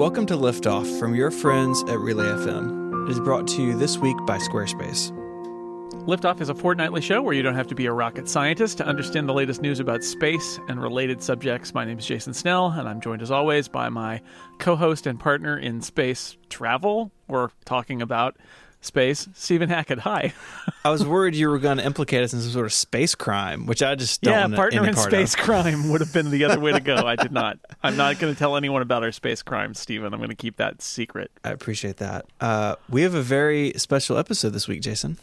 Welcome to Liftoff from your friends at Relay FM. It is brought to you this week by Squarespace. Liftoff is a fortnightly show where you don't have to be a rocket scientist to understand the latest news about space and related subjects. My name is Jason Snell, and I'm joined as always by my co host and partner in space travel We're talking about space, Stephen Hackett. Hi. I was worried you were going to implicate us in some sort of space crime, which I just don't yeah, partner in part space of. crime would have been the other way to go. I did not. I'm not going to tell anyone about our space crimes, Stephen. I'm going to keep that secret. I appreciate that. Uh, we have a very special episode this week, Jason.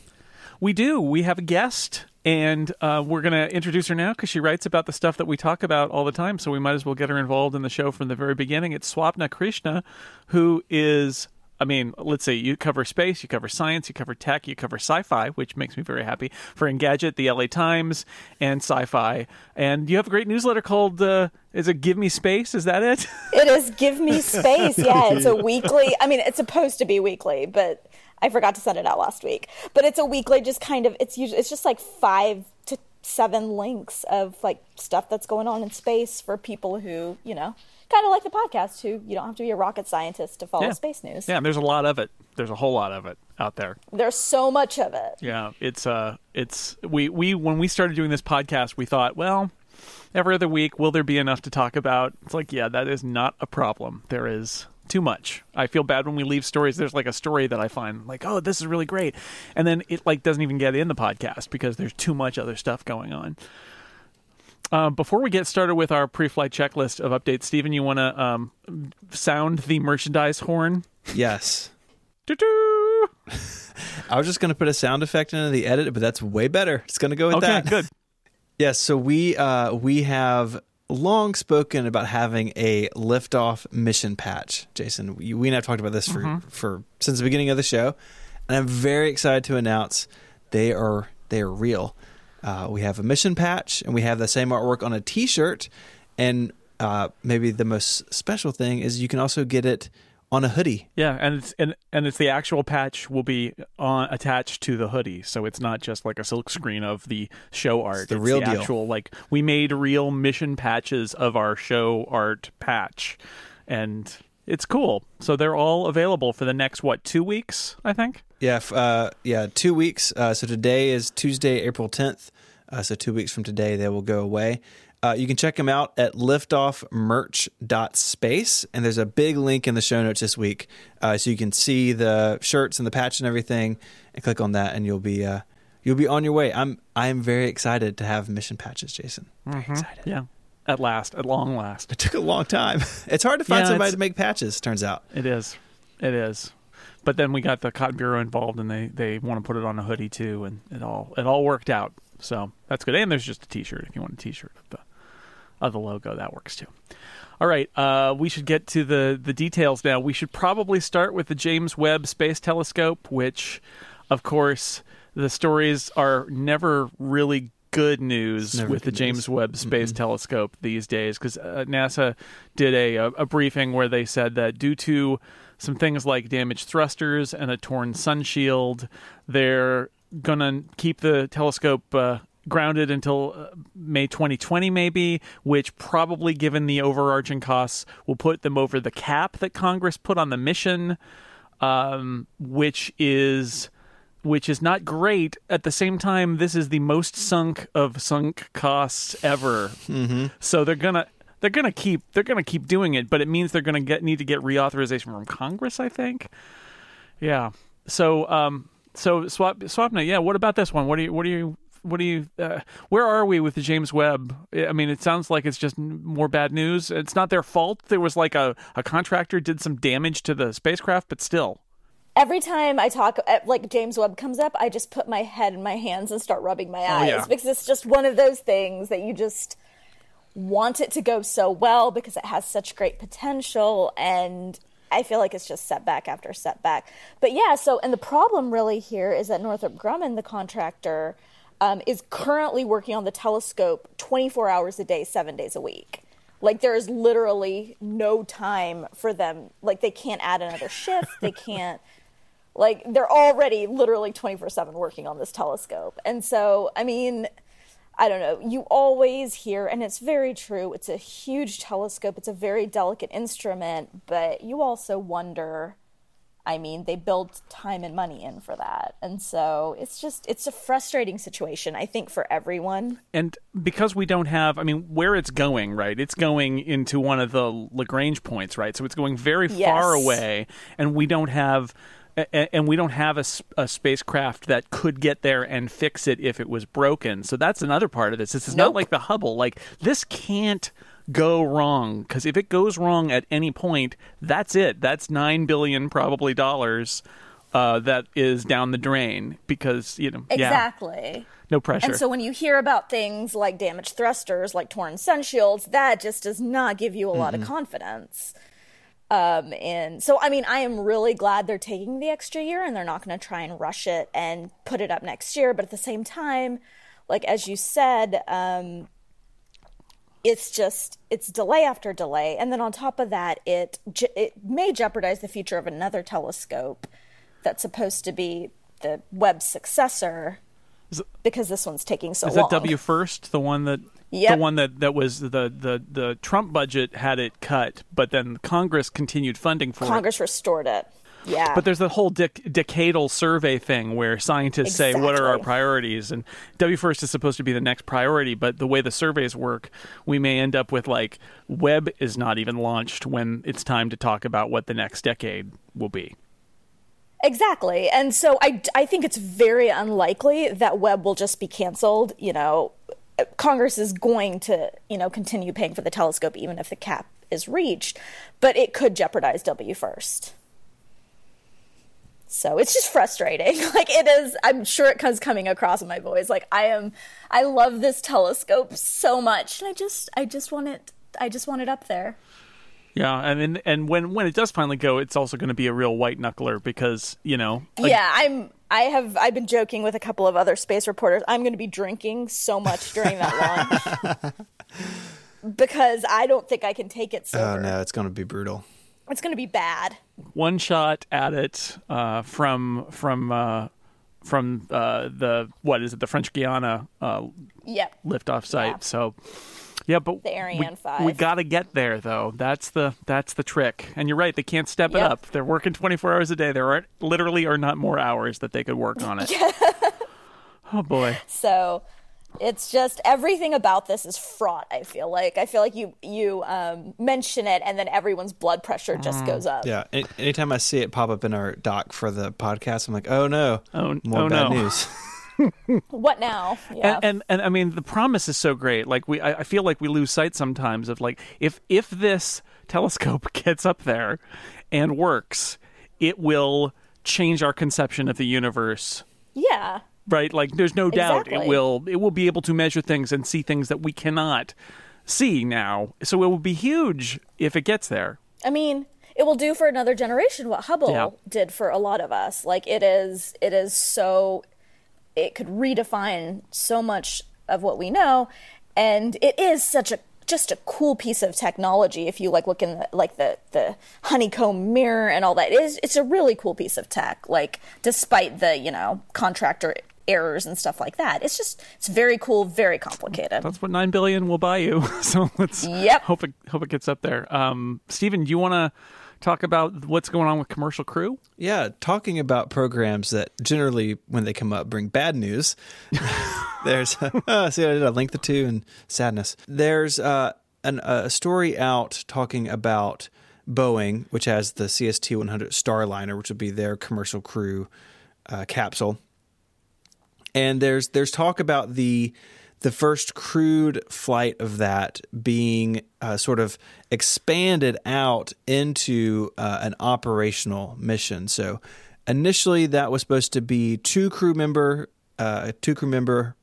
We do. We have a guest, and uh, we're going to introduce her now because she writes about the stuff that we talk about all the time. So we might as well get her involved in the show from the very beginning. It's Swapna Krishna, who is. I mean, let's say you cover space, you cover science, you cover tech, you cover sci fi, which makes me very happy for Engadget, the LA Times, and sci fi. And you have a great newsletter called, uh, is it Give Me Space? Is that it? It is Give Me Space. Yeah, it's a weekly. I mean, it's supposed to be weekly, but I forgot to send it out last week. But it's a weekly, just kind of. It's usually it's just like five to seven links of like stuff that's going on in space for people who you know kind of like the podcast who you don't have to be a rocket scientist to follow Yeah. space news. yeah, there's a lot of it. There's a whole lot of it out there. There's so much of it. Yeah, it's uh it's we we when we started doing this podcast, we thought, well, every other week will there be enough to talk about? It's like, yeah, that is not a problem. There is too much. I feel bad when we leave stories. There's like a story that I find like, "Oh, this is really great." And then it like doesn't even get in the podcast because there's too much other stuff going on. Um, before we get started with our pre-flight checklist of updates, Stephen, you want to um, sound the merchandise horn? Yes. I was just going to put a sound effect into the edit, but that's way better. It's going to go with Okay, that. good. Yes, so we uh, we have long spoken about having a liftoff mission patch. Jason, we, we and I have talked about this for, for since the beginning of the show, and I'm very excited to announce they are they are real. Uh, we have a mission patch, and we have the same artwork on a T-shirt, and uh, maybe the most special thing is you can also get it on a hoodie. Yeah, and it's and, and it's the actual patch will be on attached to the hoodie, so it's not just like a silk screen of the show art. the real deal. actual like we made real mission patches of our show art patch, and it's cool. So they're all available for the next what two weeks, I think. Yeah, uh, yeah, two weeks. Uh, so today is Tuesday, April 10th. Uh, so two weeks from today, they will go away. Uh, you can check them out at liftoffmerch.space. And there's a big link in the show notes this week. Uh, so you can see the shirts and the patch and everything and click on that and you'll be, uh, you'll be on your way. I'm, I'm very excited to have mission patches, Jason. Very excited. Yeah, at last, at long last, It took a long time. It's hard to find Yeah, somebody to make patches, turns out. it is, it is. But then we got the Cotton Bureau involved, and they they want to put it on a hoodie too, and it all it all worked out. So that's good. And there's just a T-shirt if you want a T-shirt of the of the logo, that works too. All right, uh, we should get to the the details now. We should probably start with the James Webb Space Telescope, which, of course, the stories are never really good news never with the good James. Webb Space Telescope these days because uh, NASA did a a briefing where they said that due to some things like damaged thrusters and a torn sun shield, they're gonna keep the telescope uh, grounded until uh, May 2020, maybe. Which probably, given the overarching costs, will put them over the cap that Congress put on the mission, um, which is which is not great. At the same time, this is the most sunk of sunk costs ever. Mm-hmm. So they're gonna they're gonna keep they're gonna keep doing it, but it means they're gonna get need to get reauthorization from Congress. I think. Yeah. So um so swap Swapna, yeah. What about this one? What do you what do you what do you uh, where are we with the James Webb? I mean, it sounds like it's just more bad news. It's not their fault. There was like a, a contractor did some damage to the spacecraft, but still. Every time I talk, uh, like James Webb comes up, I just put my head in my hands and start rubbing my eyes yeah. because it's just one of those things that you just want it to go so well because it has such great potential and I feel like it's just setback after setback. But yeah, so and the problem really here is that Northrop Grumman, the contractor, um, is currently working on the telescope 24 hours a day, seven days a week. Like there is literally no time for them. Like they can't add another shift. They can't. Like they're already literally 24 7 working on this telescope. And so, I mean, I don't know, you always hear, and it's very true, it's a huge telescope, it's a very delicate instrument, but you also wonder. I mean, they build time and money in for that. And so it's just, it's a frustrating situation, I think, for everyone. And because we don't have, I mean, where it's going, right? It's going into one of the Lagrange points, right? So it's going very Yes. far away, and we don't have. A- And we don't have a spacecraft that could get there and fix it if it was broken. So that's another part of this. This is not like the Hubble. Like this can't go wrong because if it goes wrong at any point, that's it. That's nine billion probably dollars uh, that is down the drain because you know yeah, Exactly. no pressure. And so when you hear about things like damaged thrusters, like torn sun shields, that just does not give you a lot of confidence. Um, and so, I mean, I am really glad they're taking the extra year and they're not going to try and rush it and put it up next year. But at the same time, like as you said, um, it's just it's delay after delay, and then on top of that, it je- it may jeopardize the future of another telescope that's supposed to be the Webb successor because this one's taking so Is long. Is that W first, the one that Yep. the one that, that was the, the the Trump budget had it cut, but then Congress continued funding for it. Congress restored it. Yeah. But there's the whole dec- decadal survey thing where scientists say what are our priorities, and WFIRST is supposed to be the next priority. But the way the surveys work, we may end up with like Webb is not even launched when it's time to talk about what the next decade will be. Exactly. And so I, I think it's very unlikely that Webb will just be canceled. You know, Congress is going to, you know, continue paying for the telescope even if the cap is reached, but it could jeopardize WFIRST. So it's just frustrating. Like it is, I'm sure it comes coming across in my voice. Like I am, I love this telescope so much, and I just, I just want it, I just want it up there. Yeah, and and, and when when it does finally go, it's also going to be a real white knuckler because you know like, yeah, I'm. I have. I've been joking with a couple of other space reporters. I'm going to be drinking so much during that launch because I don't think I can take it Oh no, it's going to be brutal. It's going to be bad. one shot at it uh, from from uh, from uh, the what is it the French Guiana uh, Yep. liftoff site. Yeah. So yeah, but The we, Ariane 5. we got to get there though. That's the that's the trick. And you're right, they can't step it up. They're working 24 hours a day. There aren't literally are not more hours that they could work on it. oh boy. So it's just everything about this is fraught. I feel like. I feel like you you um, mention it and then everyone's blood pressure just goes up. Yeah. a- anytime I see it pop up in our doc for the podcast, I'm like, oh no, Oh, more oh, bad no. news. What now? Yeah. and, and and I mean the promise is so great. Like we, I, I feel like we lose sight sometimes of like if if this telescope gets up there and works, it will change our conception of the universe. yeah. Right? Like there's no doubt it will it will be able to measure things and see things that we cannot see now. So it will be huge if it gets there. I mean, it will do for another generation what Hubble Yeah. did for a lot of us. Like it is it is so it could redefine so much of what we know and it is such a just a cool piece of technology if you like look in the, like the the honeycomb mirror and all that. It is it's a really cool piece of tech like despite the, you know, contractor errors and stuff like that. It's just it's very cool, very complicated. That's what nine billion will buy you. so let's Yep. hope it hope it gets up there. Um, Stephen, do you want to talk about what's going on with Commercial Crew? Yeah, talking about programs that generally, when they come up, bring bad news. There's uh, see, I did I link the two and sadness. There's uh, an, a story out talking about Boeing, which has the CST 100 Starliner, which would be their commercial crew uh, capsule, and there's there's talk about the the first crewed flight of that being uh, sort of expanded out into uh, an operational mission. So initially, that was supposed to be two crew member uh, two crew member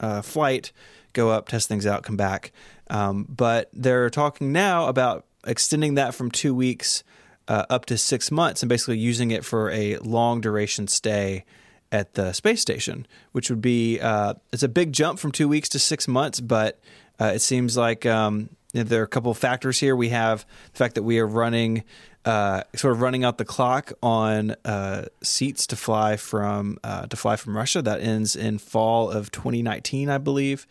uh, flight, go up, test things out, come back. Um, but they're talking now about extending that from two weeks uh, up to six months and basically using it for a long duration stay at the space station, which would be uh, it's a big jump from two weeks to six months, but uh, it seems like um, there are a couple of factors here. We have the fact that we are running, uh, sort of running out the clock on uh, seats to fly from uh, to fly from Russia. That ends in fall of 2019, I believe.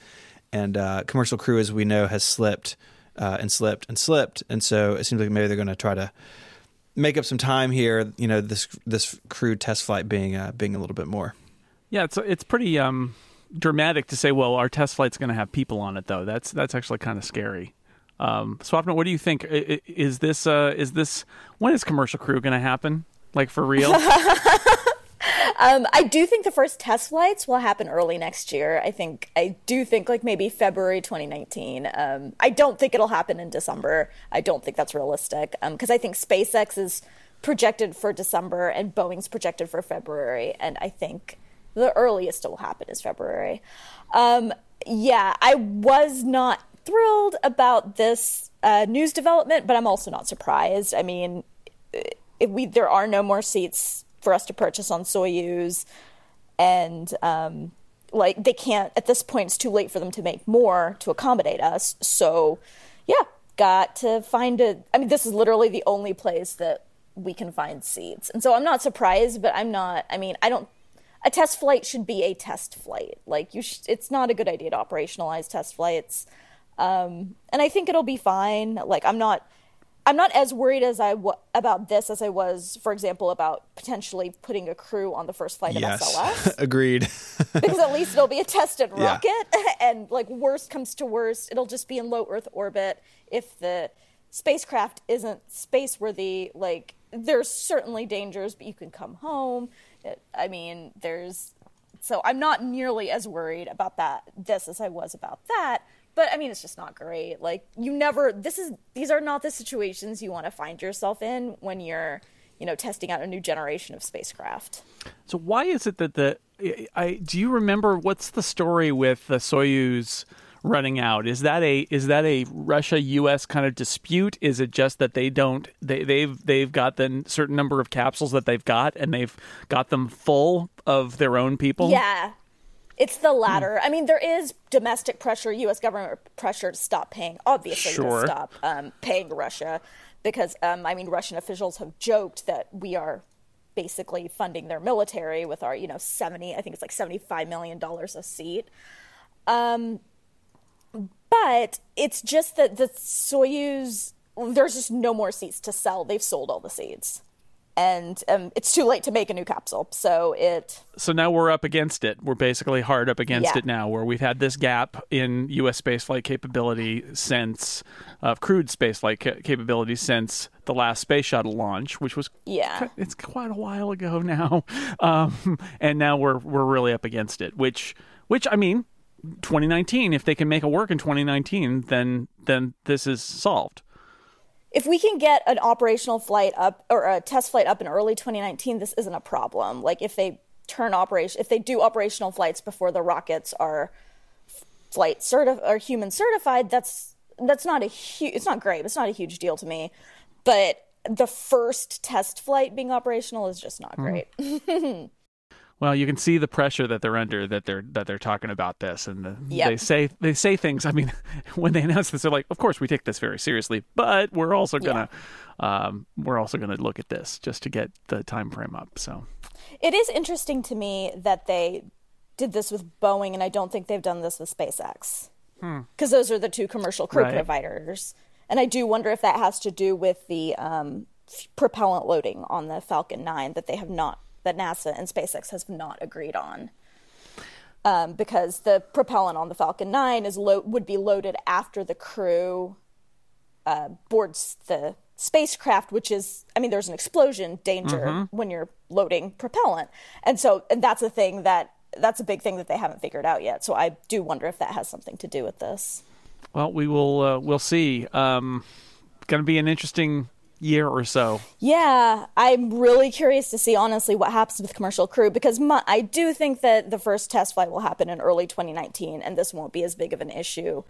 And uh, commercial crew, as we know, has slipped and slipped and slipped. And so it seems like maybe they're going to try to make up some time here. You know, this this crewed test flight being uh, being a little bit more. Yeah, it's it's pretty um, dramatic to say. Well, our test flight's going to have people on it, though. That's that's actually kind of scary. Um, Swapna, what do you think? Is this uh, is this when is commercial crew going to happen? Like for real? Um, I do think the first test flights will happen early next year. I think I do think like maybe February 2019. Um, I don't think it'll happen in December. I don't think that's realistic because um, I think SpaceX is projected for December and Boeing's projected for February, and I think the earliest it will happen is February. Um, yeah, I was not thrilled about this uh, news development, but I'm also not surprised. I mean, we there are no more seats for us to purchase on Soyuz, and um, like they can't at this point. It's too late for them to make more to accommodate us. So, yeah, got to find a. I mean, this is literally the only place that we can find seats, and so I'm not surprised. But I'm not. I mean, I don't. A test flight should be a test flight. Like you, sh- it's not a good idea to operationalize test flights. Um, and I think it'll be fine. Like I'm not I'm not as worried as I w- about this as I was, for example, about potentially putting a crew on the first flight of yes. SLS. Agreed. because at least it'll be a tested rocket, yeah. and like worst comes to worst, it'll just be in low Earth orbit. If the spacecraft isn't space worthy, like there's certainly dangers, but you can come home. I mean, there's so I'm not nearly as worried about that this as I was about that but I mean, it's just not great. Like you never. This is these are not the situations you want to find yourself in when you're, you know, testing out a new generation of spacecraft. So why is it that the I do you remember what's the story with the Soyuz? running out is that a is that a Russia US kind of dispute is it just that they don't they they've they've got the certain number of capsules that they've got and they've got them full of their own people yeah it's the latter. I mean, there is domestic pressure, U.S. government pressure to stop paying, obviously, sure. to stop um, paying Russia, because um, I mean, Russian officials have joked that we are basically funding their military with our, you know, seventy, I think it's like seventy-five million dollars a seat. Um, but it's just that the Soyuz, there's just no more seats to sell. They've sold all the seats and um, it's too late to make a new capsule. So it. So now we're up against it. We're basically hard up against yeah. it now, where we've had this gap in U.S. spaceflight capability since uh, crewed spaceflight ca- capability since the last space shuttle launch, which was yeah, it's quite a while ago now, um, and now we're we're really up against it. Which which I mean, 2019. If they can make it work in 2019, then then this is solved if we can get an operational flight up or a test flight up in early 2019, this isn't a problem. Like if they turn operation, if they do operational flights before the rockets are flight certi- or human certified, that's that's not a huge. It's not great. It's not a huge deal to me, but the first test flight being operational is just not great. Mm. Well, you can see the pressure that they're under that they're that they're talking about this, and the, yep. they say they say things. I mean, when they announce this, they're like, "Of course, we take this very seriously, but we're also gonna yeah. um, we're also gonna look at this just to get the time frame up." So, it is interesting to me that they did this with Boeing, and I don't think they've done this with SpaceX because hmm. those are the two commercial crew right. providers. And I do wonder if that has to do with the um, propellant loading on the Falcon 9 that they have not that NASA and SpaceX has not agreed on. Um, because the propellant on the Falcon 9 is lo- would be loaded after the crew uh, boards the spacecraft, which is, I mean, there's an explosion danger mm-hmm. when you're loading propellant. And so, and that's a thing that, that's a big thing that they haven't figured out yet. So I do wonder if that has something to do with this. Well, we will, uh, we'll see. Um, going to be an interesting year or so. Yeah, I'm really curious to see honestly what happens with commercial crew because my, I do think that the first test flight will happen in early 2019 and this won't be as big of an issue.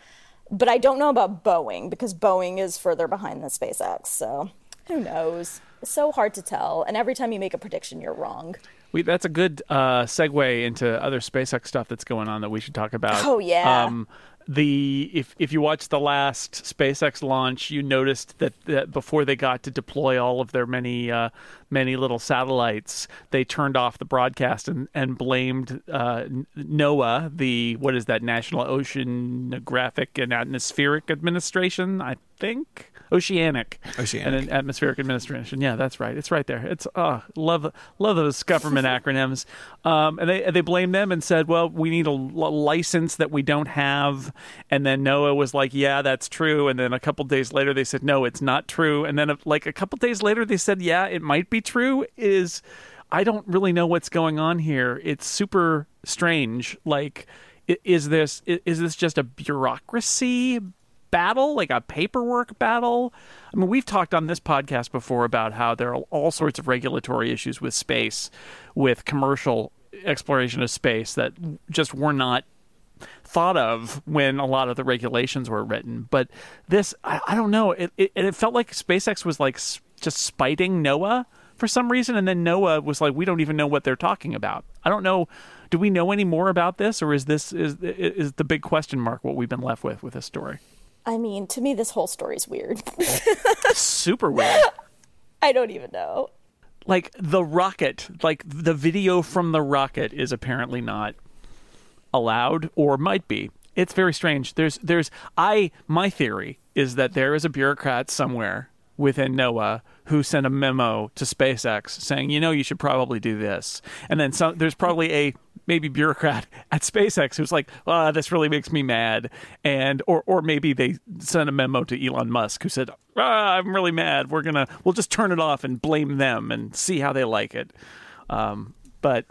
But I don't know about Boeing because Boeing is further behind than SpaceX. So who knows? It's so hard to tell. And every time you make a prediction, you're wrong. We, that's a good uh, segue into other SpaceX stuff that's going on that we should talk about. Oh, yeah. Um, the if if you watched the last SpaceX launch, you noticed that, that before they got to deploy all of their many uh, many little satellites, they turned off the broadcast and and blamed uh, NOAA, the what is that National Oceanographic and Atmospheric Administration, I think. Oceanic, Oceanic. and atmospheric administration. Yeah, that's right. It's right there. It's uh love love those government acronyms. Um, and they they blamed them and said, well, we need a license that we don't have. And then NOAA was like, yeah, that's true. And then a couple days later, they said, no, it's not true. And then like a couple days later, they said, yeah, it might be true. Is I don't really know what's going on here. It's super strange. Like, is this is this just a bureaucracy battle, like a paperwork battle? I mean, we've talked on this podcast before about how there are all sorts of regulatory issues with space, with commercial exploration of space that just were not thought of when a lot of the regulations were written. But this, I, I don't know. It, it it felt like SpaceX was like s- just spiting NOAA for some reason, and then NOAA was like, we don't even know what they're talking about. I don't know. Do we know any more about this, or is this is is the big question mark what we've been left with with this story? I mean, to me, this whole story's weird. Super weird. I don't even know. like the rocket, like the video from the rocket is apparently not allowed or might be. It's very strange. There's there's I my theory is that there is a bureaucrat somewhere within NOAA who sent a memo to SpaceX saying, "You know, you should probably do this." And then some there's probably a maybe bureaucrat at SpaceX who's like, "Ah, this really makes me mad." And or or maybe they sent a memo to Elon Musk who said, ah, "I'm really mad. We're to we'll just turn it off and blame them and see how they like it." Um, but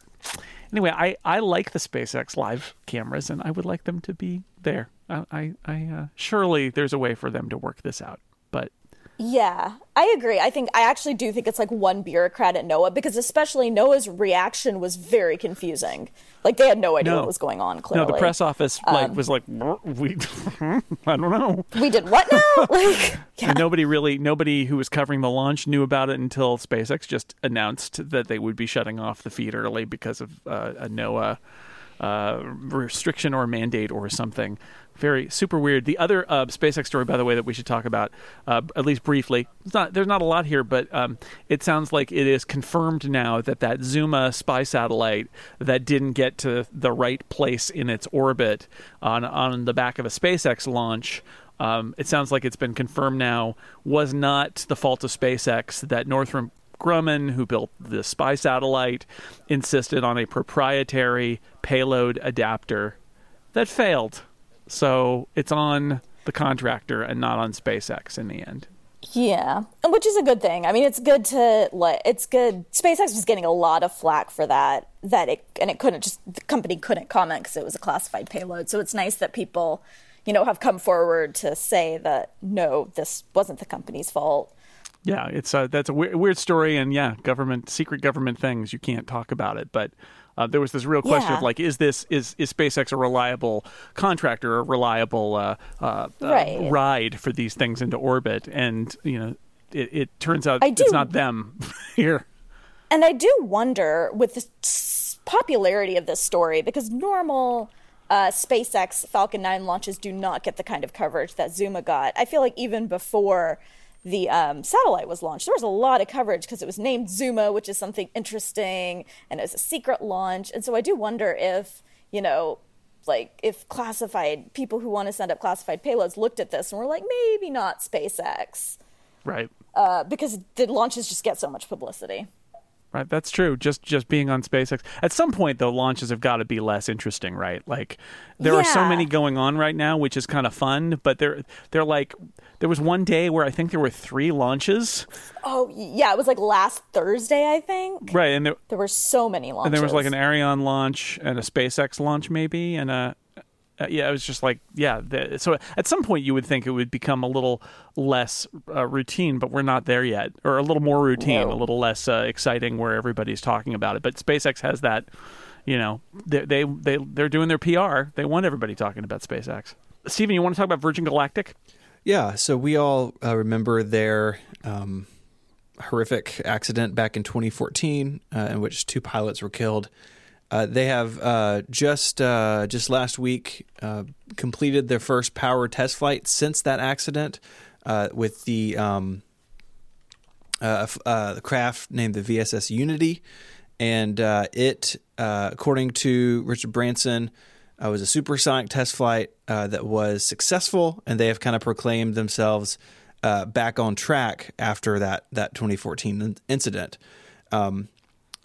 anyway, I, I like the SpaceX live cameras, and I would like them to be there. I I, I uh, surely there's a way for them to work this out, but Yeah, I agree. I think I actually do think it's like one bureaucrat at NOAA because especially NOAA's reaction was very confusing. Like they had no idea No. what was going on. Clearly, no, the press office like was like we I don't know. we did what now? like, yeah. Nobody really, nobody who was covering the launch knew about it until SpaceX just announced that they would be shutting off the feed early because of uh, a NOAA uh, restriction or mandate or something. Very super weird. The other uh, SpaceX story, by the way, that we should talk about uh, at least briefly. It's not there's not a lot here, but um, it sounds like it is confirmed now that that Zuma spy satellite that didn't get to the right place in its orbit on on the back of a SpaceX launch um, it sounds like it's been confirmed now, was not the fault of SpaceX. That Northrop Grumman, who built the spy satellite, insisted on a proprietary payload adapter that failed. So it's on the contractor and not on SpaceX in the end. Yeah, which is a good thing. I mean, it's good to let. It's good. SpaceX was getting a lot of flack for that. That it and it couldn't just the company couldn't comment because it was a classified payload. So it's nice that people, you know, have come forward to say that no, this wasn't the company's fault. Yeah, it's uh, that's a weird, weird story, and yeah, government secret government things you can't talk about it. But uh, there was this real question Yeah. of like, is this is is SpaceX a reliable contractor, a reliable uh, uh, Right. uh, ride for these things into orbit? And you know, it, it turns out it's not them here. And I do wonder with the popularity of this story because normal uh, SpaceX Falcon 9 launches do not get the kind of coverage that Zuma got. I feel like even before the um, satellite was launched, there was a lot of coverage because it was named Zuma, which is something interesting, and it was a secret launch. And so I do wonder if, you know, like if classified people who want to send up classified payloads looked at this and were like, maybe not SpaceX, Right. uh, because the launches just get so much publicity. Right, that's true. Just just being on SpaceX. At some point, though, launches have got to be less interesting, right? Like there are so many going on right now, which is kind of fun. But they're they're like there was one day where I think there were three launches, Oh yeah, it was like last Thursday, I think. right? And there There were so many launches. and there was like an Ariane launch and a SpaceX launch, maybe, and a uh, yeah, it was just like yeah. The, so at some point, you would think it would become a little less uh, routine, but we're not there yet, or a little more routine, No. a little less uh, exciting, where everybody's talking about it. But SpaceX has that, you know, they they they they're doing their PR. They want everybody talking about SpaceX. Stephen, you want to talk about Virgin Galactic? Yeah, so we all uh, remember their um, horrific accident back in 2014, uh, in which two pilots were killed. Uh, they have uh, just uh, just last week uh, completed their first power test flight since that accident uh, with the um, craft named the VSS Unity, and it, according to Richard Branson, was a supersonic test flight that was successful, and they have kind of proclaimed themselves back on track after that that 2014 incident. Um,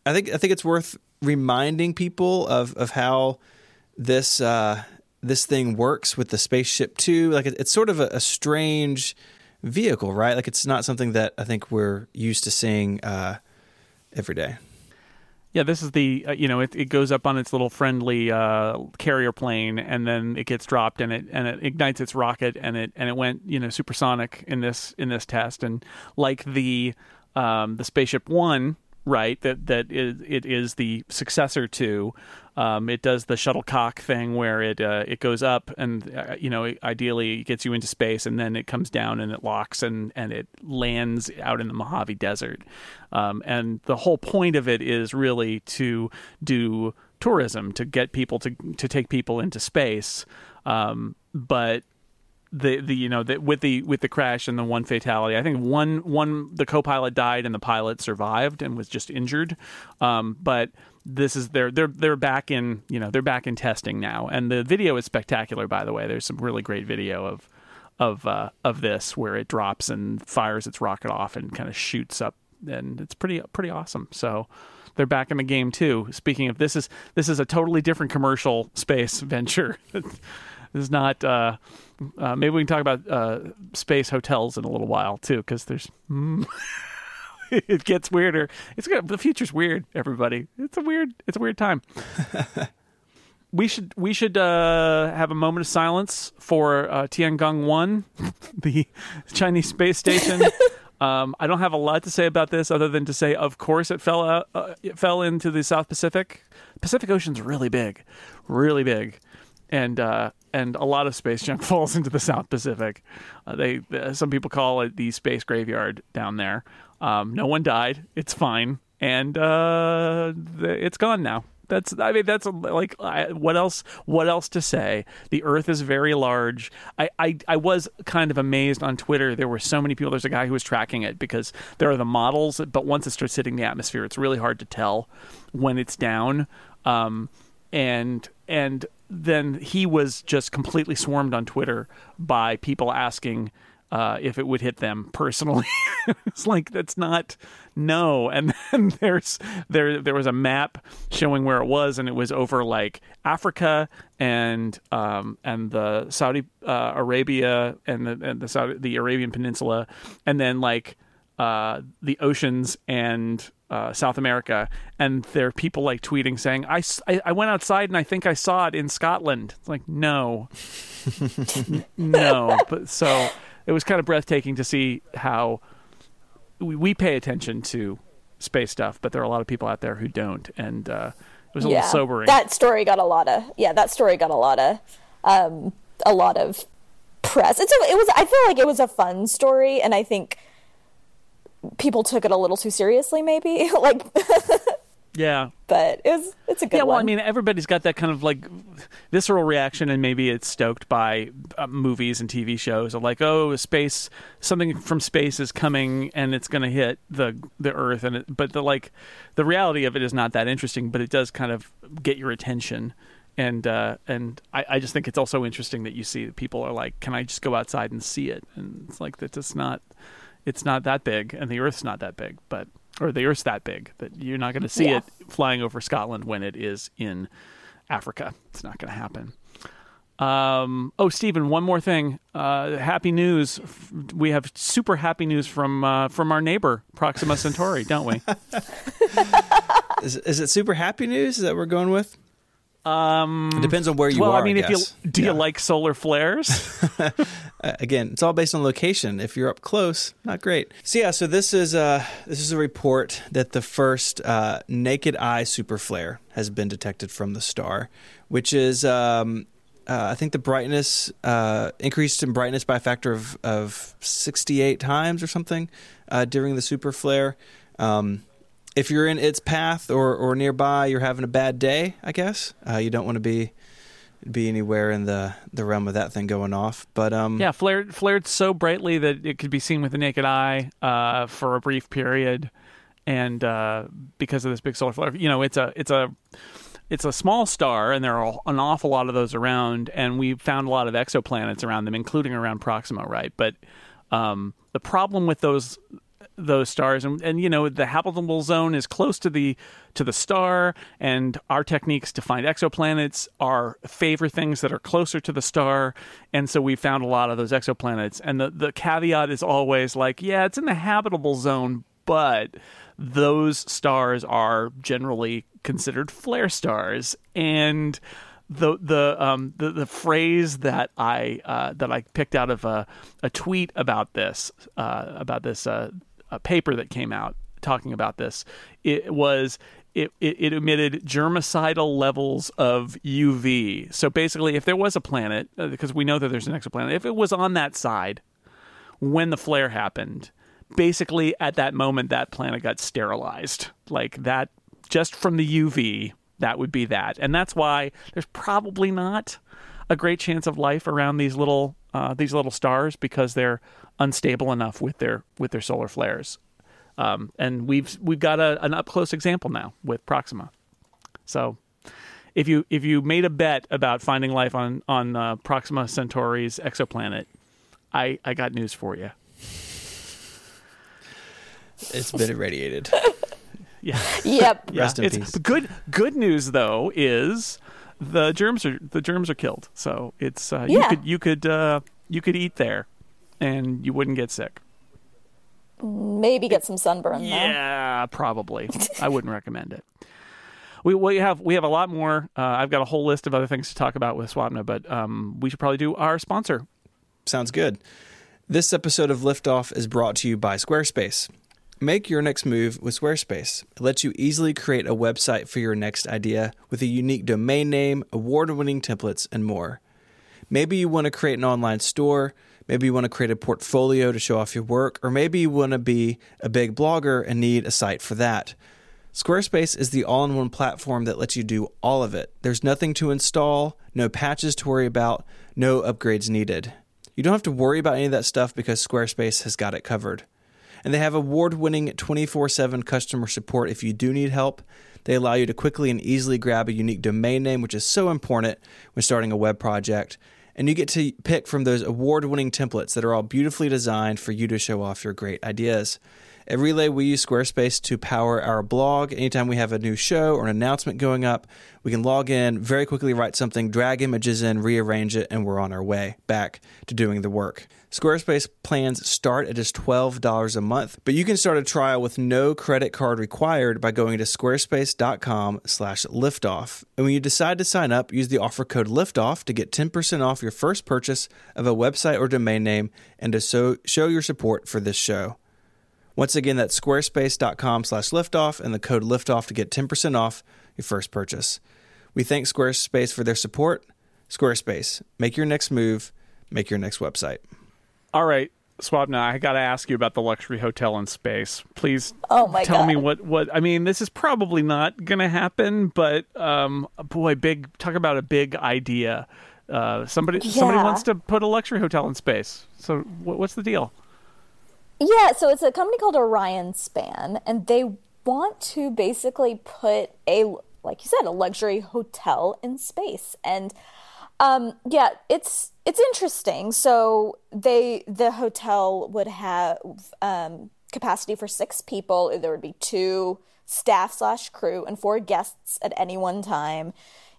I think I think it's worth reminding people of of how this uh, this thing works with the SpaceShipTwo. Like it, it's sort of a, a, strange vehicle, right? Like it's not something that I think we're used to seeing uh, every day. Yeah, this is the uh, you know it, it goes up on its little friendly uh, carrier plane, and then it gets dropped, and it and it ignites its rocket, and it and it went you know supersonic in this in this test, and like the um, the SpaceShipOne right? That that is, it is the successor to. Um, it does the shuttlecock thing where it uh, it goes up and uh, you know ideally it gets you into space and then it comes down and it locks and and it lands out in the Mojave Desert. Um, and the whole point of it is really to do tourism to get people to to take people into space. Um, but the the you know the, with the with the crash and the one fatality. I think one one the co-pilot died and the pilot survived and was just injured. Um, but this is they're they're they're back in you know they're back in testing now, and the video is spectacular. By the way, there's some really great video of of uh, of this where it drops and fires its rocket off and kind of shoots up, and it's pretty pretty awesome. So they're back in the game too. Speaking of this is this is a totally different commercial space venture. this is not. Uh, uh, maybe we can talk about uh, space hotels in a little while too, because there's. Mm, it gets weirder. It's good. The future's weird. Everybody, it's a weird. It's a weird time. we should we should uh, have a moment of silence for uh, Tiangong One, the Chinese space station. um, I don't have a lot to say about this, other than to say, of course, it fell out, uh, it fell into the South Pacific. Pacific Ocean's really big, really big, and uh, and a lot of space junk falls into the South Pacific. Uh, they uh, some people call it the space graveyard down there. Um, no one died. It's fine, and uh, it's gone now. That's I mean that's like I, what else what else to say? The Earth is very large. I, I I was kind of amazed on Twitter. There were so many people. There's a guy who was tracking it because there are the models, but once it starts hitting the atmosphere, it's really hard to tell when it's down. Um, and and then he was just completely swarmed on Twitter by people asking uh, if it would hit them personally. it's like that's not no. And then there's there there was a map showing where it was, and it was over like Africa and um, and the Saudi uh, Arabia and the and the Saudi, the Arabian Peninsula, and then like uh, the oceans and uh, South America, and there are people like tweeting saying, I, I, I, went outside and I think I saw it in Scotland." It's like, no, no. But so it was kind of breathtaking to see how we, we, pay attention to space stuff, but there are a lot of people out there who don't, and uh, it was a yeah, little sobering. That story got a lot of yeah. That story got a lot of um, a lot of press. It's a, it was. I feel like it was a fun story, and I think people took it a little too seriously, maybe. like, yeah, but it's it's a good. Yeah, well, one. I mean, everybody's got that kind of like visceral reaction, and maybe it's stoked by uh, movies and TV shows of like, oh, space, something from space is coming, and it's going to hit the the Earth, and it, but the like, the reality of it is not that interesting, but it does kind of get your attention and uh, and I, I, just think it's also interesting that you see that people are like, can I just go outside and see it? And it's like that's just not it's not that big, and the Earth's not that big, but or the Earth's that big that you're not going to see yeah. it flying over Scotland when it is in Africa. It's not going to happen. Um, oh, Stephen, one more thing. Uh, happy news. We have super happy news from uh, from our neighbor Proxima Centauri, don't we? is, is it super happy news that we're going with? Um, it depends on where you well, are. Well, I mean, I if you do, yeah. you like solar flares? Again, it's all based on location. If you're up close, not great. So yeah, so this is uh, this is a report that the first uh, naked eye super flare has been detected from the star, which is um, uh, I think the brightness uh, increased in brightness by a factor of, of 68 times or something uh, during the super flare. Um, if you're in its path or, or nearby, you're having a bad day. I guess uh, you don't want to be be anywhere in the, the realm of that thing going off. But um, yeah, flared flared so brightly that it could be seen with the naked eye uh, for a brief period, and uh, because of this big solar flare, you know, it's a it's a it's a small star, and there are an awful lot of those around, and we found a lot of exoplanets around them, including around Proxima, right? But um, the problem with those those stars. And, and you know the habitable zone is close to the to the star. And our techniques to find exoplanets are favor things that are closer to the star. And so we found a lot of those exoplanets. And the the caveat is always like yeah it's in the habitable zone but those stars are generally considered flare stars. And the the um the, the phrase that I uh, that I picked out of a, a tweet about this uh, about this uh, paper that came out talking about this it was it, it, it, emitted germicidal levels of UV. So basically, if there was a planet, uh, because we know that there's an exoplanet, if it was on that side when the flare happened, basically at that moment that planet got sterilized. Like that, just from the UV, that would be that. And that's why there's probably not a great chance of life around these little uh, these little stars because they're unstable enough with their with their solar flares. Um, and we've we've got a, an up close example now with Proxima. So if you if you made a bet about finding life on on uh, Proxima Centauri's exoplanet, I I got news for you. It's been irradiated. Yeah. Yep. yeah. Rest in it's, peace. Good good news though is the germs are the germs are killed. So it's uh, you could you could uh, you could eat there, and you wouldn't get sick. Maybe get some sunburn though. Yeah, probably. I wouldn't recommend it. We we have we have a lot more. Uh, I've got a whole list of other things to talk about with Swapna, but um, we should probably do our sponsor. Sounds good. This episode of Liftoff is brought to you by Squarespace. Make your next move with Squarespace. It lets you easily create a website for your next idea with a unique domain name, award winning templates, and more. Maybe you want to create an online store, maybe you want to create a portfolio to show off your work, or maybe you want to be a big blogger and need a site for that. Squarespace is the all in one platform that lets you do all of it. There's nothing to install, no patches to worry about, no upgrades needed. You don't have to worry about any of that stuff because Squarespace has got it covered. And they have award winning 24 7 customer support if you do need help. They allow you to quickly and easily grab a unique domain name, which is so important when starting a web project. And you get to pick from those award winning templates that are all beautifully designed for you to show off your great ideas. At Relay, we use Squarespace to power our blog. Anytime we have a new show or an announcement going up, we can log in, very quickly write something, drag images in, rearrange it, and we're on our way back to doing the work. Squarespace plans start at just $12 a month, but you can start a trial with no credit card required by going to squarespace.com slash liftoff. And when you decide to sign up, use the offer code liftoff to get 10% off your first purchase of a website or domain name and to so- show your support for this show. Once again, that's squarespace.com slash liftoff and the code liftoff to get 10% off your first purchase. We thank Squarespace for their support. Squarespace, make your next move, make your next website. All right, Swapna, I got to ask you about the luxury hotel in space. Please Oh my tell god. me what what I mean. This is probably not going to happen, but um, boy, big talk about a big idea. Uh, somebody somebody wants to put a luxury hotel in space. So what, what's the deal? Yeah, so it's a company called Orion Span, and they want to basically put a, like you said, a luxury hotel in space. And um, yeah, it's it's interesting. So they the hotel would have um, capacity for six people. There would be two staff slash crew and four guests at any one time.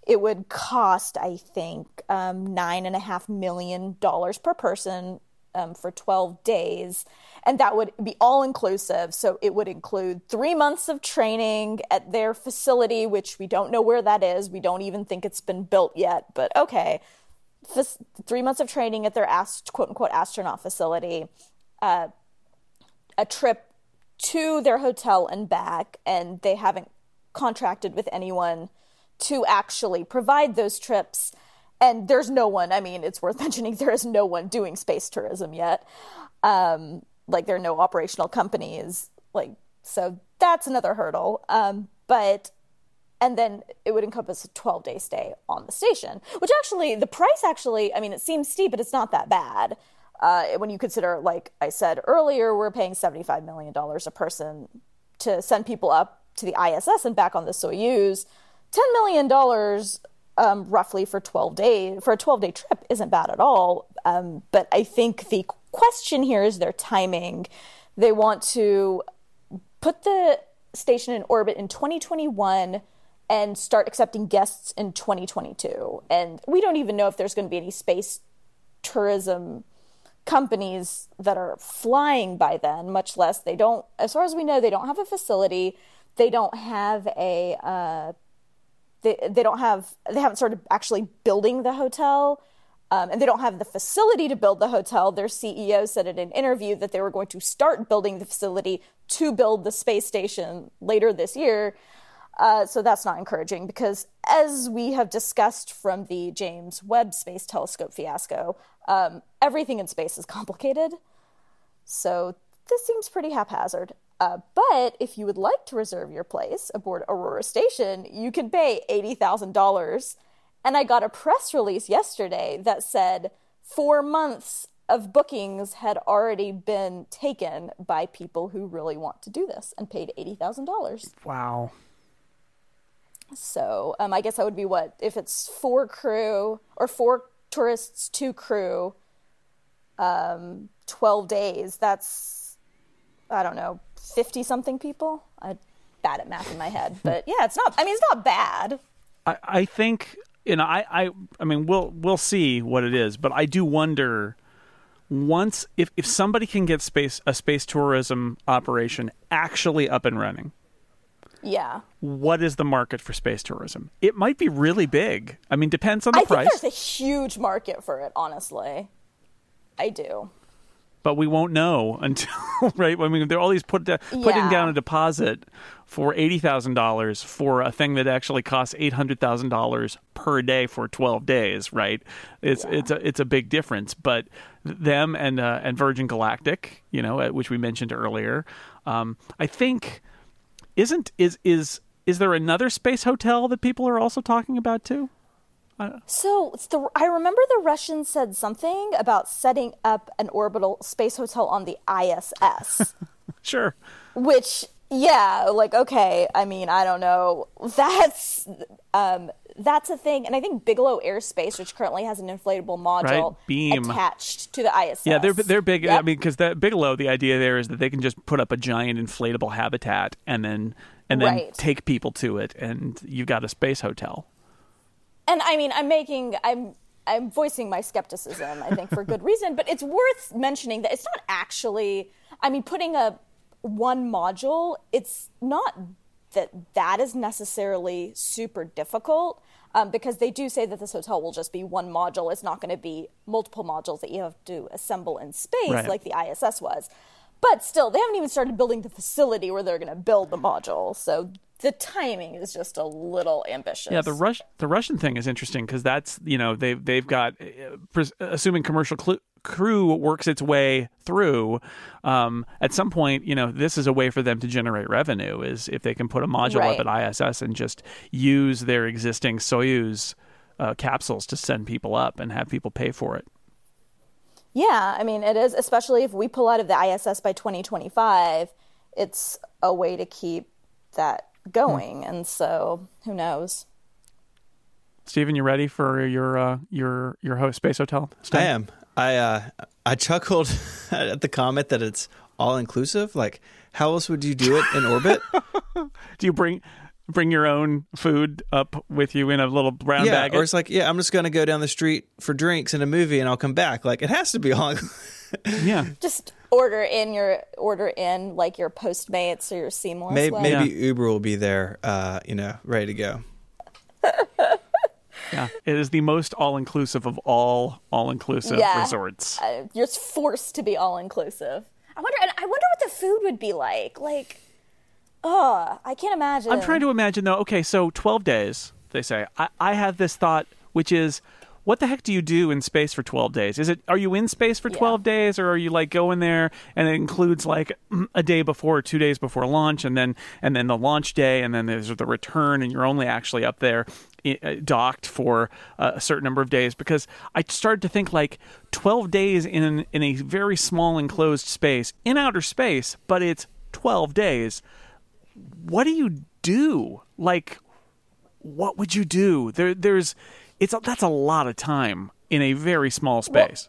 It would cost, I think, um, nine and a half million dollars per person um, for 12 days. And that would be all inclusive. So it would include three months of training at their facility, which we don't know where that is. We don't even think it's been built yet, but okay. Three months of training at their ast- quote unquote astronaut facility, uh, a trip to their hotel and back, and they haven't contracted with anyone to actually provide those trips. And there's no one, I mean, it's worth mentioning there is no one doing space tourism yet. Um, like, there are no operational companies. Like, so that's another hurdle. Um, but and then it would encompass a 12 day stay on the station, which actually the price actually, I mean, it seems steep, but it's not that bad. Uh, when you consider, like I said earlier, we're paying $75 million a person to send people up to the ISS and back on the Soyuz. $10 million um, roughly for 12 days, for a 12 day trip isn't bad at all. Um, but I think the question here is their timing. They want to put the station in orbit in 2021 and start accepting guests in 2022. And we don't even know if there's going to be any space tourism companies that are flying by then, much less they don't, as far as we know, they don't have a facility. They don't have a, uh, they, they don't have, they haven't started actually building the hotel. Um, and they don't have the facility to build the hotel. Their CEO said in an interview that they were going to start building the facility to build the space station later this year. Uh, so that's not encouraging because, as we have discussed from the James Webb Space Telescope fiasco, um, everything in space is complicated. So this seems pretty haphazard. Uh, but if you would like to reserve your place aboard Aurora Station, you can pay $80,000. And I got a press release yesterday that said four months of bookings had already been taken by people who really want to do this and paid $80,000. Wow. So um, I guess that would be what if it's four crew or four tourists, two crew, um, twelve days. That's I don't know, fifty something people. I'm bad at math in my head, but yeah, it's not. I mean, it's not bad. I, I think you know I, I I mean we'll we'll see what it is, but I do wonder once if if somebody can get space a space tourism operation actually up and running yeah. What is the market for space tourism? It might be really big. I mean, depends on the I price. I think there's a huge market for it, honestly. I do. But we won't know until right. I mean, they're all these put putting yeah. down a deposit for eighty thousand dollars for a thing that actually costs eight hundred thousand dollars per day for twelve days. Right? It's yeah. it's a it's a big difference. But them and uh, and Virgin Galactic, you know, which we mentioned earlier, um, I think isn't is is is there another space hotel that people are also talking about too? So the, I remember the Russians said something about setting up an orbital space hotel on the ISS. sure. Which, yeah, like okay. I mean, I don't know. That's um, that's a thing, and I think Bigelow Aerospace, which currently has an inflatable module right. Beam. attached to the ISS. Yeah, they're they're big. Yep. I mean, because that Bigelow, the idea there is that they can just put up a giant inflatable habitat and then and then right. take people to it, and you've got a space hotel. And I mean, I'm making I'm I'm voicing my skepticism. I think for good reason, but it's worth mentioning that it's not actually. I mean, putting a one module, it's not that that is necessarily super difficult um, because they do say that this hotel will just be one module. It's not going to be multiple modules that you have to assemble in space right. like the ISS was. But still, they haven't even started building the facility where they're going to build the module. So the timing is just a little ambitious. Yeah, the Rush the Russian thing is interesting because that's you know they've they've got uh, assuming commercial cl- crew works its way through, um, at some point, you know, this is a way for them to generate revenue. Is if they can put a module right. up at ISS and just use their existing Soyuz uh, capsules to send people up and have people pay for it. Yeah, I mean, it is, especially if we pull out of the ISS by 2025, it's a way to keep that going. Hmm. And so, who knows? Stephen, you ready for your uh, your your host space hotel? Stay? I am. I uh, I chuckled at the comment that it's all inclusive. Like, how else would you do it in orbit? do you bring bring your own food up with you in a little brown yeah, bag? Or it's like, yeah, I'm just gonna go down the street for drinks and a movie, and I'll come back. Like, it has to be all. yeah. Just order in your order in like your Postmates or your Seamless. Maybe, maybe yeah. Uber will be there. Uh, you know, ready to go. Yeah, it is the most all inclusive of all all inclusive yeah. resorts. Uh, you're forced to be all inclusive. I wonder. I wonder what the food would be like. Like, oh, I can't imagine. I'm trying to imagine though. Okay, so 12 days. They say. I, I have this thought, which is, what the heck do you do in space for 12 days? Is it are you in space for 12 Yeah. days or are you like going there and it includes like a day before, 2 days before launch and then and then the launch day and then there's the return and you're only actually up there uh, docked for uh, a certain number of days because I started to think like 12 days in in a very small enclosed space in outer space, but it's 12 days. What do you do? Like what would you do? There there's it's a, that's a lot of time in a very small space.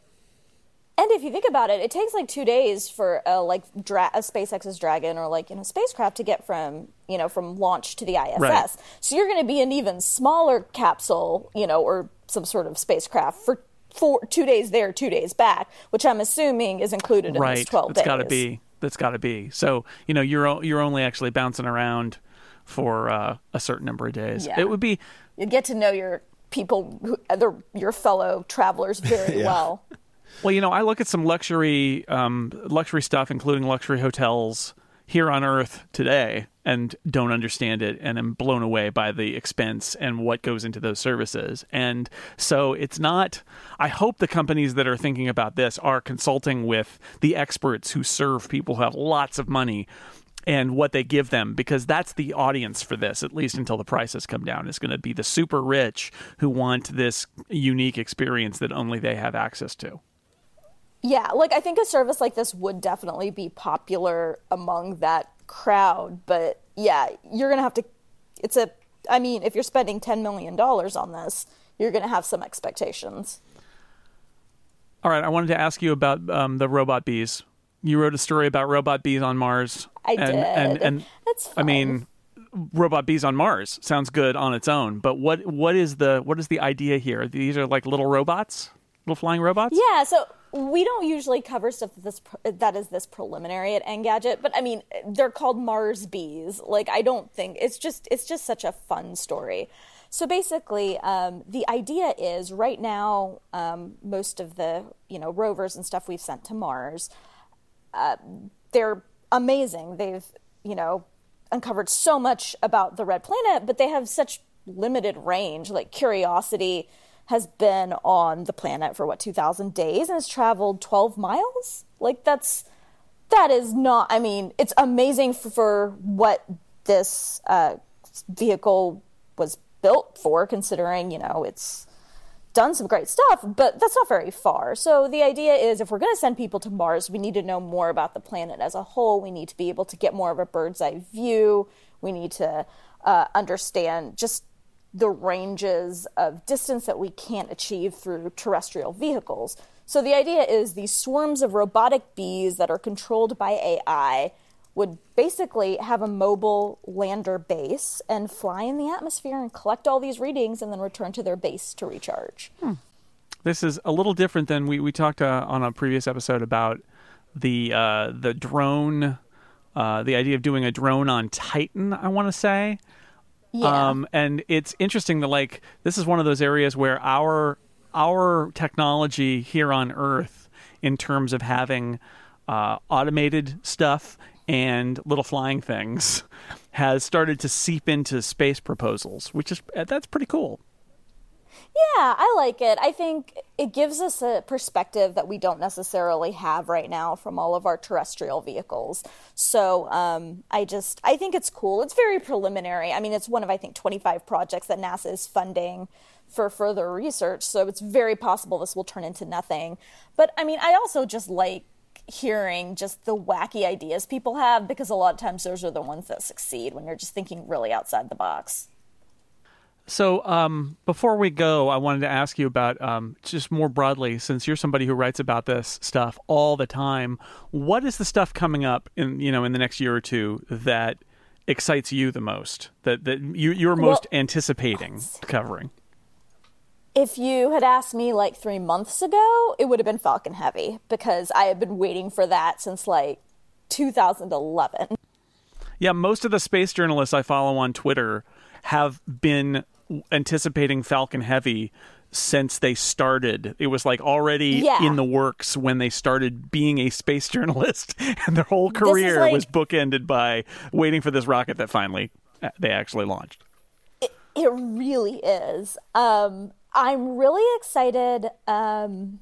And if you think about it, it takes like two days for a like dra- a SpaceX's Dragon or like you know spacecraft to get from you know from launch to the ISS. Right. So you're going to be an even smaller capsule, you know, or some sort of spacecraft for four two days there, two days back, which I'm assuming is included in right. this twelve That's days. got to be. That's got to be. So you know you're o- you're only actually bouncing around for uh, a certain number of days. Yeah. It would be You get to know your people, who, other your fellow travelers very Yeah. well. Well, you know, I look at some luxury um, luxury stuff, including luxury hotels here on Earth today, and don't understand it, and am blown away by the expense and what goes into those services. And so, it's not. I hope the companies that are thinking about this are consulting with the experts who serve people who have lots of money. And what they give them, because that's the audience for this, at least until the prices come down, is going to be the super rich who want this unique experience that only they have access to. Yeah, like I think a service like this would definitely be popular among that crowd, but yeah, you're going to have to it's a I mean, if you're spending 10 million dollars on this, you're going to have some expectations. All right, I wanted to ask you about um, the robot bees. You wrote a story about robot bees on Mars. I and, did. And, and That's I mean, robot bees on Mars sounds good on its own, but what what is the what is the idea here? These are like little robots, little flying robots. Yeah, so we don't usually cover stuff that this that is this preliminary at Engadget, but I mean they're called Mars bees. Like I don't think it's just it's just such a fun story. So basically, um, the idea is right now um, most of the you know rovers and stuff we've sent to Mars, they're amazing. They've you know uncovered so much about the red planet, but they have such limited range. Like Curiosity has been on the planet for what 2000 days and has traveled 12 miles like that's that is not i mean it's amazing for, for what this uh, vehicle was built for considering you know it's done some great stuff but that's not very far. So the idea is if we're going to send people to mars we need to know more about the planet as a whole. We need to be able to get more of a bird's eye view. We need to uh, understand just the ranges of distance that we can't achieve through terrestrial vehicles. So the idea is these swarms of robotic bees that are controlled by AI would basically have a mobile lander base and fly in the atmosphere and collect all these readings and then return to their base to recharge. This is a little different than we we talked uh, on a previous episode about the uh, the drone, uh, the idea of doing a drone on Titan. I want to say. Yeah. Um, and it's interesting that like this is one of those areas where our our technology here on Earth, in terms of having uh, automated stuff and little flying things, has started to seep into space proposals, which is that's pretty cool. Yeah, I like it. I think it gives us a perspective that we don't necessarily have right now from all of our terrestrial vehicles. So um, I just I think it's cool. It's very preliminary. I mean, it's one of I think 25 projects that NASA is funding for further research. So it's very possible this will turn into nothing. But I mean, I also just like hearing just the wacky ideas people have because a lot of times those are the ones that succeed when you're just thinking really outside the box. So, um, before we go, I wanted to ask you about um, just more broadly, since you're somebody who writes about this stuff all the time. What is the stuff coming up in you know in the next year or two that excites you the most? That that you you're most Well, anticipating covering? If you had asked me like three months ago, it would have been Falcon Heavy because I have been waiting for that since like 2011. Yeah, most of the space journalists I follow on Twitter have been anticipating Falcon Heavy since they started. It was like already Yeah. in the works when they started being a space journalist, and their whole career like- was bookended by waiting for this rocket that finally uh, they actually launched. It really is. Um, I'm really excited. Um,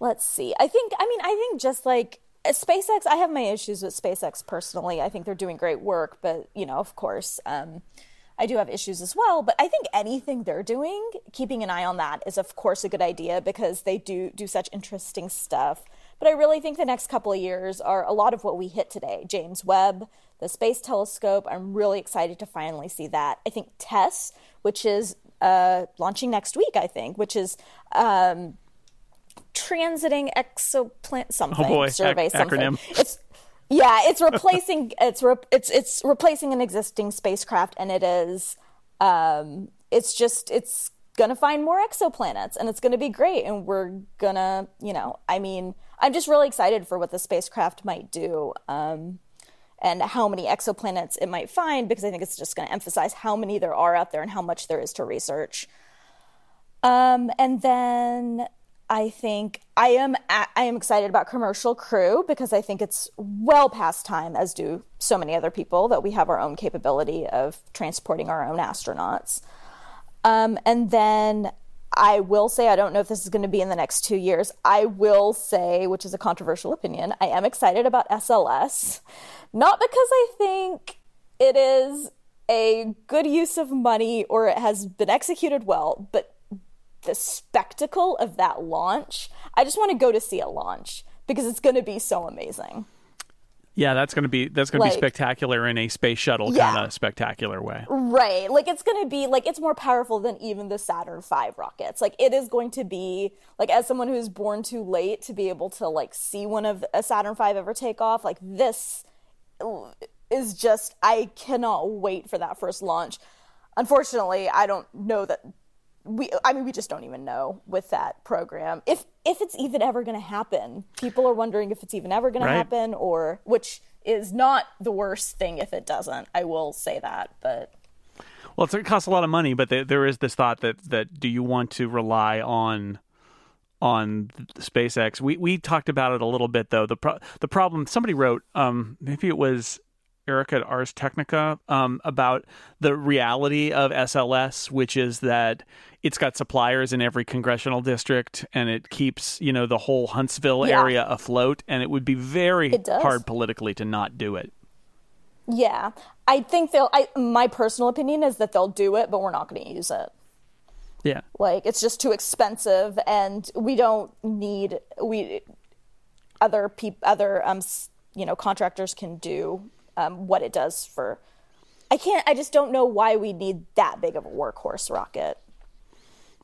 let's see. I think. I mean, I think just like SpaceX. I have my issues with SpaceX personally. I think they're doing great work, but you know, of course, um, I do have issues as well. But I think anything they're doing, keeping an eye on that is of course a good idea because they do do such interesting stuff. But I really think the next couple of years are a lot of what we hit today. James Webb, the Space Telescope. I'm really excited to finally see that. I think TESS, which is uh, launching next week, I think, which is um, transiting exoplanet something oh boy, survey Ac- something. Acronym. It's yeah, it's replacing it's re- it's it's replacing an existing spacecraft, and it is um, it's just it's gonna find more exoplanets, and it's gonna be great, and we're gonna you know I mean I'm just really excited for what the spacecraft might do. Um, and how many exoplanets it might find because I think it's just going to emphasize how many there are out there and how much there is to research. Um, and then I think I am I am excited about Commercial Crew because I think it's well past time, as do so many other people, that we have our own capability of transporting our own astronauts. Um, and then I will say, I don't know if this is going to be in the next two years. I will say, which is a controversial opinion, I am excited about SLS. Not because I think it is a good use of money or it has been executed well, but the spectacle of that launch, I just want to go to see a launch because it's going to be so amazing. Yeah, that's gonna be that's gonna Like- be spectacular in a space shuttle Yeah. kind of spectacular way. Right. Like it's going to be like it's more powerful than even the Saturn V rockets. Like it is going to be like as someone who's born too late to be able to like see one of a Saturn V ever take off, like this is just I cannot wait for that first launch. Unfortunately, I don't know that we I mean we just don't even know with that program if if it's even ever going to happen. People are wondering if it's even ever going Right. to happen or which is not the worst thing if it doesn't. I will say that, but Well, it's, it costs a lot of money, but there, there is this thought that that do you want to rely on on SpaceX? We we talked about it a little bit though. The pro- the problem somebody wrote, um, maybe it was Erica at Ars Technica, um, about the reality of SLS, which is that it's got suppliers in every congressional district, and it keeps you know the whole Huntsville Yeah. area afloat, and it would be very hard politically to not do it. Yeah, I think they'll. I my personal opinion is that they'll do it, but we're not going to use it. Yeah. Like it's just too expensive, and we don't need we other peop other um you know contractors can do um what it does for. I can't. I just don't know why we need that big of a workhorse rocket.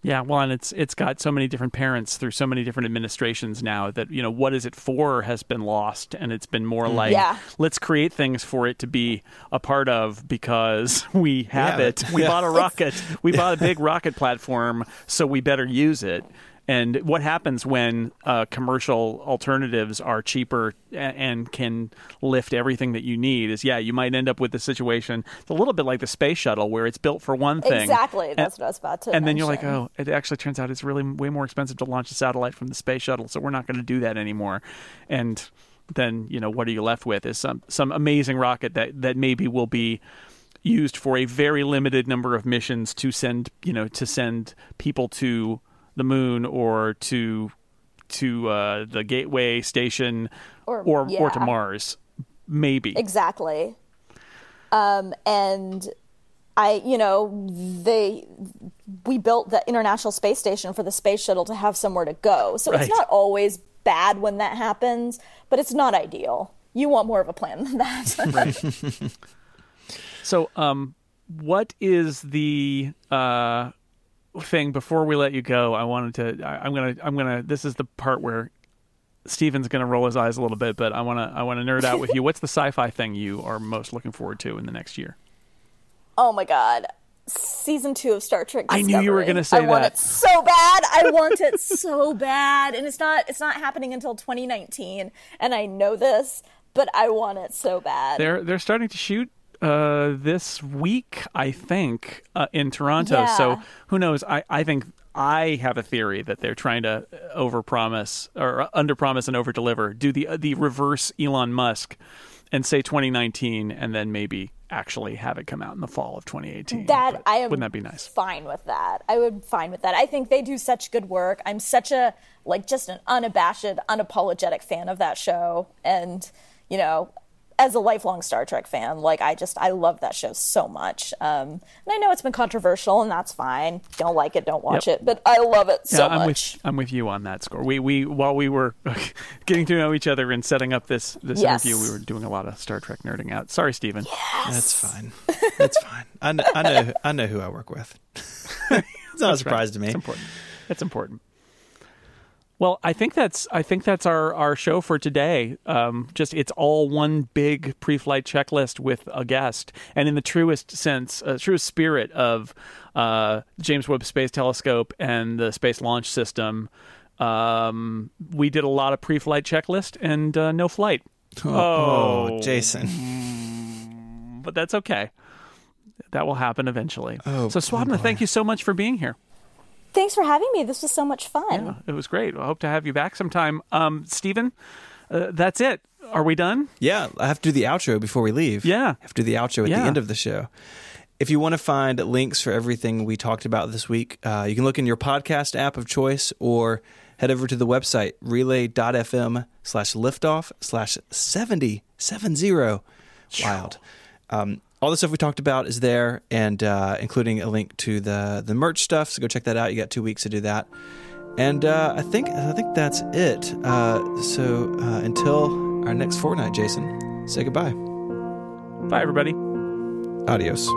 Yeah, well, and it's it's got so many different parents through so many different administrations now that you know what is it for has been lost, and it's been more like Yeah. let's create things for it to be a part of because we have Yeah. it. We Yeah. bought a rocket. We bought a big rocket platform, so we better use it. And what happens when uh, commercial alternatives are cheaper and can lift everything that you need is, yeah, you might end up with a situation. It's a little bit like the space shuttle where it's built for one thing. Exactly. and- That's what I was about to. and then you're like, oh, it actually turns out it's really way more expensive to launch a satellite from the space shuttle, so we're not going to do that anymore. And then you know what are you left with is some some amazing rocket that that maybe will be used for a very limited number of missions to send you know to send people to the moon or to to uh, the gateway station Or- or or to. Mars, maybe. Exactly. Um, and I, you know, they we built the International Space Station for the space shuttle to have somewhere to go. So Right. it's not always bad when that happens, but it's not ideal. You want more of a plan than that. So, um, what is the uh, thing before we let you go? I wanted to. I, I'm gonna. I'm gonna. This is the part where Stephen's gonna roll his eyes a little bit, but I wanna. I wanna nerd out with you. What's the sci-fi thing you are most looking forward to in the next year? oh my god. Season two of Star Trek. I knew you were gonna say I want that. it so bad. I want it so bad, and it's not. It's not happening until 2019, and I know this, but I want it so bad. They're they're starting to shoot uh, this week, I think, uh, in Toronto. Yeah. So who knows? I, I think I have a theory that they're trying to overpromise or underpromise and overdeliver. Do the the reverse Elon Musk and say 2019, and then maybe actually have it come out in the fall of 2018. That But I am wouldn't that be nice? Fine with that. I would fine with that. I think they do such good work. I'm such a like just an unabashed, unapologetic fan of that show, and you know, as a lifelong Star Trek fan, like I just I love that show so much. Um, and I know it's been controversial, and that's fine. Don't like it, don't watch Yep. it, but I love it so yeah, I'm much. with I'm with you on that score. We we while we were getting to know each other and setting up this this Yes. interview, we were doing a lot of Star Trek nerding out. Sorry, Stephen. That's fine. That's fine. I know, I know. I know who I work with. it's not a surprise to me. It's important. It's important. Well, I think that's I think that's our, our show for today. Um, just it's all one big pre-flight checklist with a guest, and in the truest sense, uh, truest spirit of uh, James Webb Space Telescope and the Space Launch System, um, we did a lot of pre-flight checklist and uh, no flight. Oh, Jason. but that's okay. That will happen eventually. Oh, so, Swapna, thank you so much for being here. Thanks for having me. This was so much fun. It was great. I hope to have you back sometime. Um, Stephen, uh, that's it. Are we done? Yeah, I have to do the outro before we leave. Yeah. I have to do the outro at Yeah. the end of the show. If you want to find links for everything we talked about this week, uh, you can look in your podcast app of choice or head over to the website relay.fm slash liftoff slash 7070. Wild. Um, all the stuff we talked about is there, and uh, including a link to the the merch stuff. So go check that out. You got two weeks to do that. And uh, I think I think that's it. Uh, so uh, until our next fortnight, Jason, say goodbye. Bye, everybody. Adios.